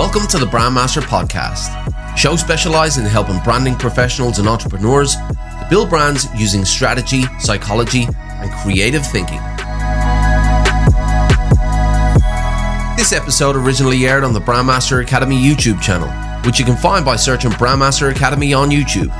Welcome to the Brandmaster Podcast, show specialized in helping branding professionals and entrepreneurs to build brands using strategy, psychology, and creative thinking. This episode originally aired on the Brandmaster Academy YouTube channel, which you can find by searching Brandmaster Academy on YouTube.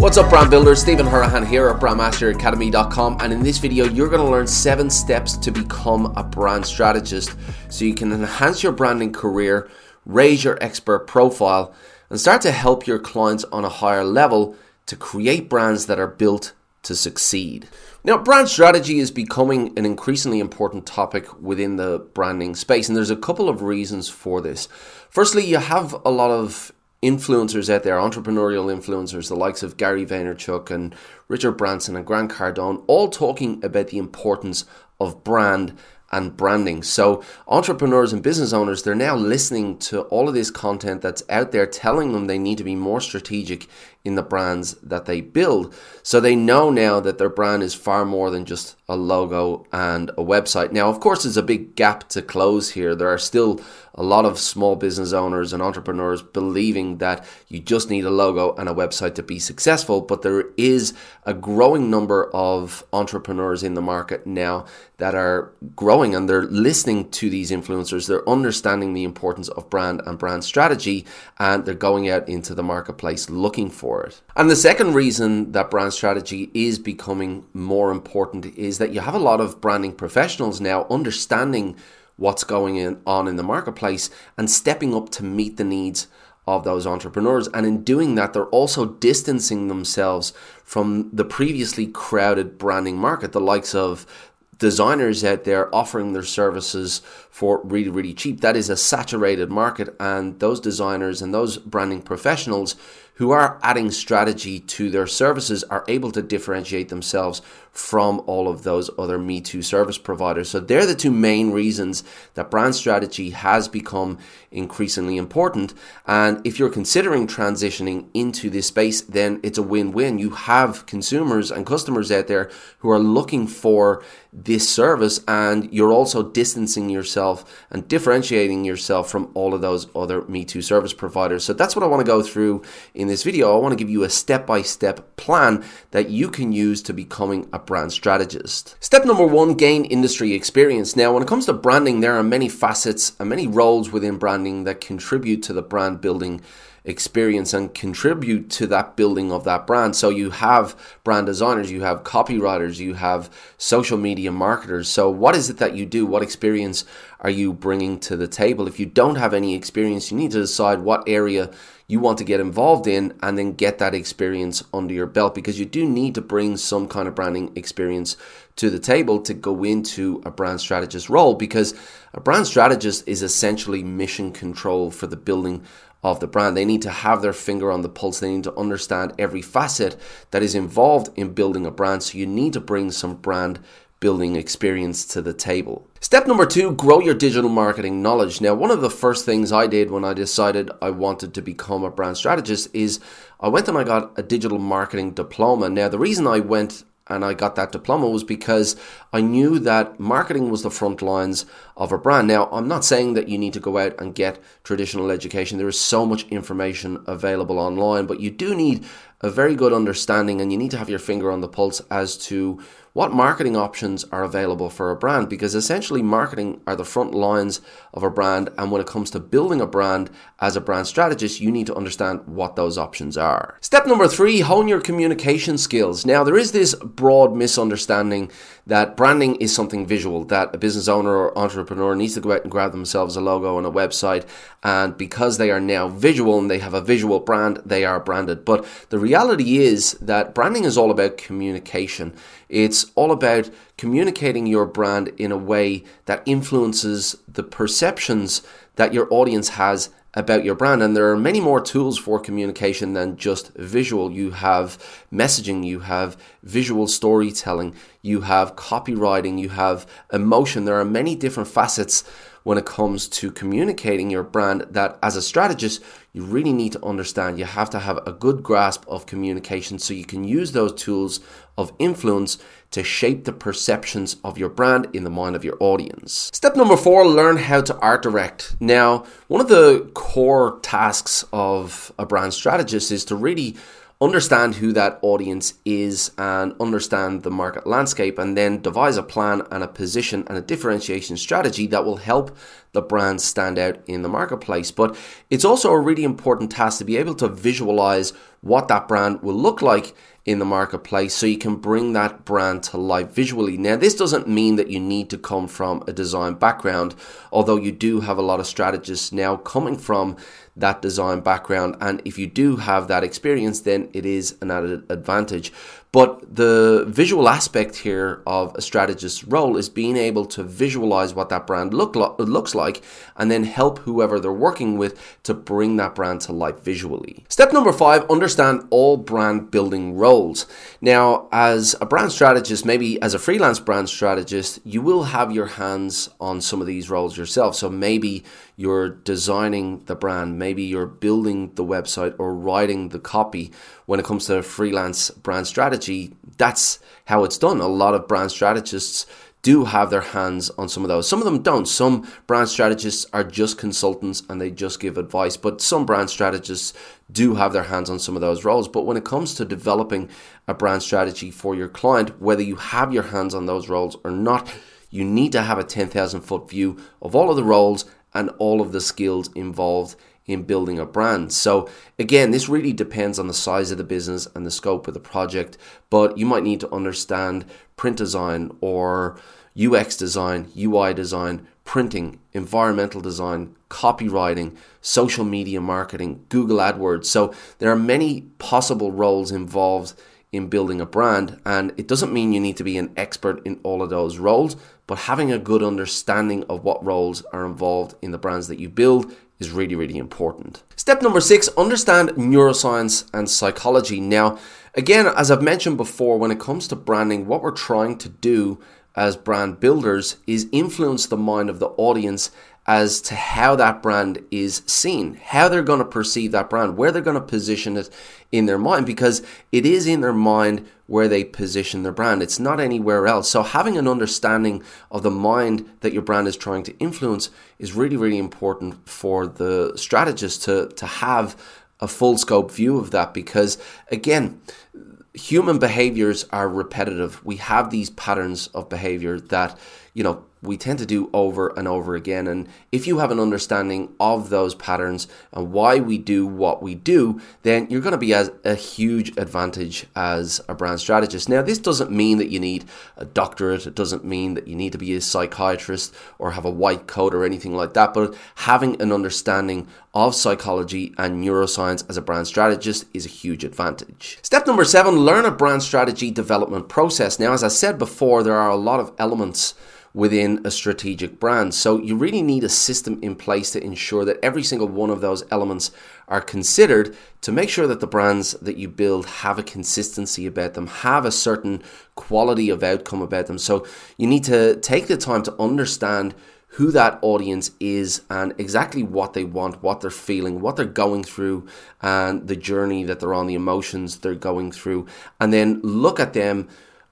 What's up, brand builders? Stephen Houraghan here at brandmasteracademy.com, and in this video, you're going to learn seven steps to become a brand strategist so you can enhance your branding career, raise your expert profile, and start to help your clients on a higher level to create brands that are built to succeed. Now, brand strategy is becoming an increasingly important topic within the branding space, and there's a couple of reasons for this. Firstly, you have a lot of influencers out there, entrepreneurial influencers, the likes of Gary Vaynerchuk and Richard Branson and Grant Cardone, all talking about the importance of brand and branding. So, entrepreneurs and business owners, they're now listening to all of this content that's out there telling them they need to be more strategic in the brands that they build. So, they know now that their brand is far more than just a logo and a website. Now, of course, there's a big gap to close here. There are still a lot of small business owners and entrepreneurs believing that you just need a logo and a website to be successful, but there is a growing number of entrepreneurs in the market now that are growing and they're listening to these influencers. They're understanding the importance of brand and brand strategy and they're going out into the marketplace looking for it. And the second reason that brand strategy is becoming more important is that you have a lot of branding professionals now understanding what's going on in the marketplace and stepping up to meet the needs of those entrepreneurs. And in doing that, they're also distancing themselves from the previously crowded branding market, the likes of designers out there offering their services for really, really cheap. That is a saturated market, and those designers and those branding professionals who are adding strategy to their services are able to differentiate themselves from all of those other Me Too service providers. So they're the two main reasons that brand strategy has become increasingly important. And if you're considering transitioning into this space, then it's a win win. You have consumers and customers out there who are looking for this service, and you're also distancing yourself and differentiating yourself from all of those other Me Too service providers. So that's what I want to go through in this video, I want to give you a step by step plan that you can use to becoming a brand strategist. Step number one gain industry experience. Now, when it comes to branding, there are many facets and many roles within branding that contribute to the brand building experience and contribute to that building of that brand. So you have brand designers, you have copywriters, you have social media marketers. So what is it that you do? What experience are you bringing to the table? If you don't have any experience, you need to decide what area you want to get involved in and then get that experience under your belt because you do need to bring some kind of branding experience to the table to go into a brand strategist role because a brand strategist is essentially mission control for the building of the brand. They need to have their finger on the pulse. They need to understand every facet that is involved in building a brand. So you need to bring some brand building experience to the table. Step number two, grow your digital marketing knowledge. Now, one of the first things I did when I decided I wanted to become a brand strategist is I went and I got a digital marketing diploma. Now, the reason I went and I got that diploma was because I knew that marketing was the front lines of a brand. Now, I'm not saying that you need to go out and get traditional education. There is so much information available online, but you do need a very good understanding and you need to have your finger on the pulse as to what marketing options are available for a brand because essentially marketing are the front lines of a brand and when it comes to building a brand as a brand strategist you need to understand what those options are. Step number three hone your communication skills. Now there is this broad misunderstanding that branding is something visual that a business owner or entrepreneur needs to go out and grab themselves a logo and a website and because they are now visual and they have a visual brand they are branded. But the reality is that branding is all about communication it's all about communicating your brand in a way that influences the perceptions that your audience has about your brand. And there are many more tools for communication than just visual. You have messaging, you have visual storytelling, you have copywriting, you have emotion. There are many different facets when it comes to communicating your brand that as a strategist, you really need to understand you have to have a good grasp of communication so you can use those tools of influence to shape the perceptions of your brand in the mind of your audience. Step number four learn how to art direct. Now, one of the core tasks of a brand strategist is to really understand who that audience is and understand the market landscape and then devise a plan and a position and a differentiation strategy that will help the brand stand out in the marketplace. But it's also a really important task to be able to visualize what that brand will look like in the marketplace so you can bring that brand to life visually. Now, this doesn't mean that you need to come from a design background, although you do have a lot of strategists now coming from that design background. And if you do have that experience, then it is an added advantage. But the visual aspect here of a strategist's role is being able to visualize what that brand look lo- looks like and then help whoever they're working with to bring that brand to life visually. Step number five understand all brand building roles. Now, as a brand strategist, maybe as a freelance brand strategist, you will have your hands on some of these roles yourself. So maybe you're designing the brand, maybe you're building the website or writing the copy when it comes to freelance brand strategy, that's how it's done. A lot of brand strategists do have their hands on some of those. Some of them don't. Some brand strategists are just consultants and they just give advice, but some brand strategists do have their hands on some of those roles. But when it comes to developing a brand strategy for your client, whether you have your hands on those roles or not, you need to have a 10,000 foot view of all of the roles and all of the skills involved in building a brand. So, again, this really depends on the size of the business and the scope of the project, but you might need to understand print design or UX design, UI design, printing, environmental design, copywriting, social media marketing, Google AdWords. So, there are many possible roles involved in building a brand, and it doesn't mean you need to be an expert in all of those roles, but having a good understanding of what roles are involved in the brands that you build is really, really important. Step number six understand neuroscience and psychology. Now, again, as I've mentioned before, when it comes to branding, what we're trying to do as brand builders is influence the mind of the audience as to how that brand is seen, how they're going to perceive that brand, where they're going to position it in their mind, because it is in their mind where they position their brand. It's not anywhere else. So having an understanding of the mind that your brand is trying to influence is really, really important for the strategist to, to have a full scope view of that because again, human behaviors are repetitive. We have these patterns of behavior that, you know, we tend to do over and over again. And if you have an understanding of those patterns and why we do what we do, then you're going to be as a huge advantage as a brand strategist. Now, this doesn't mean that you need a doctorate. It doesn't mean that you need to be a psychiatrist or have a white coat or anything like that. But having an understanding of psychology and neuroscience as a brand strategist is a huge advantage. Step number seven, learn a brand strategy development process. Now, as I said before, there are a lot of elements within a strategic brand. So you really need a system in place to ensure that every single one of those elements are considered to make sure that the brands that you build have a consistency about them, have a certain quality of outcome about them. So you need to take the time to understand who that audience is and exactly what they want, what they're feeling, what they're going through, and the journey that they're on, the emotions they're going through, and then look at them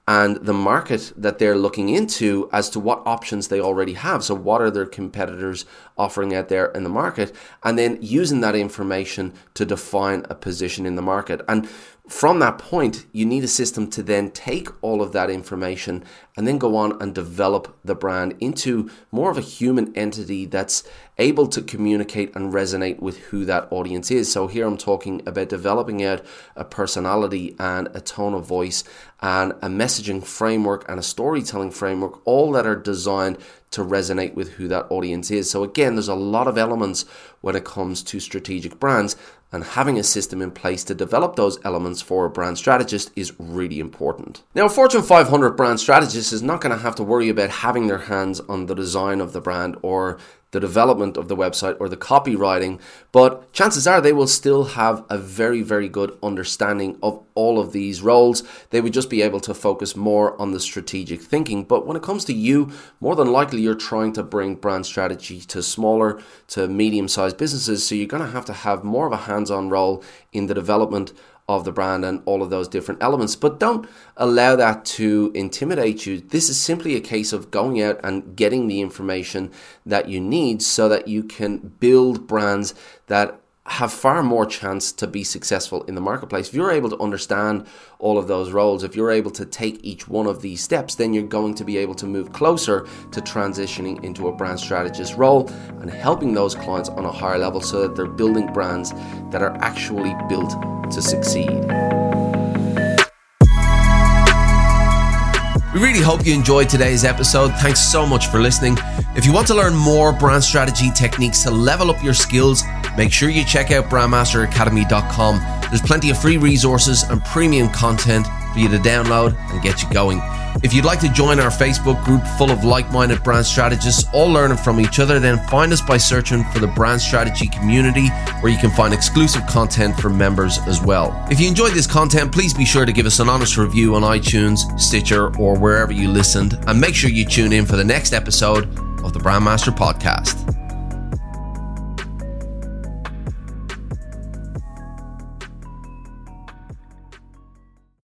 and the market that they're looking into as to what options they already have. So, what are their competitors offering out there in the market? And then using that information to define a position in the market. And from that point, you need a system to then take all of that information and then go on and develop the brand into more of a human entity that's able to communicate and resonate with who that audience is. So, here I'm talking about developing out a personality and a tone of voice and a messaging framework and a storytelling framework, all that are designed to resonate with who that audience is. So, again, there's a lot of elements when it comes to strategic brands, and having a system in place to develop those elements for a brand strategist is really important. Now, a Fortune 500 brand strategist is not going to have to worry about having their hands on the design of the brand or the development of the website or the copywriting, but chances are they will still have a very, very good understanding of all of these roles. They would just be able to focus more on the strategic thinking. But when it comes to you, more than likely you're trying to bring brand strategy to smaller to medium sized businesses. So you're going to have to have more of a hands on role in the development of the brand and all of those different elements. But don't allow that to intimidate you. This is simply a case of going out and getting the information that you need so that you can build brands that have far more chance to be successful in the marketplace. If you're able to understand all of those roles, if you're able to take each one of these steps, then you're going to be able to move closer to transitioning into a brand strategist role and helping those clients on a higher level so that they're building brands that are actually built to succeed. We really hope you enjoyed today's episode. Thanks so much for listening. If you want to learn more brand strategy techniques to level up your skills, make sure you check out brandmasteracademy.com. There's plenty of free resources and premium content for you to download and get you going. If you'd like to join our Facebook group full of like minded brand strategists, all learning from each other, then find us by searching for the Brand Strategy Community, where you can find exclusive content for members as well. If you enjoyed this content, please be sure to give us an honest review on iTunes, Stitcher, or wherever you listened, and make sure you tune in for the next episode of the Brandmaster Podcast.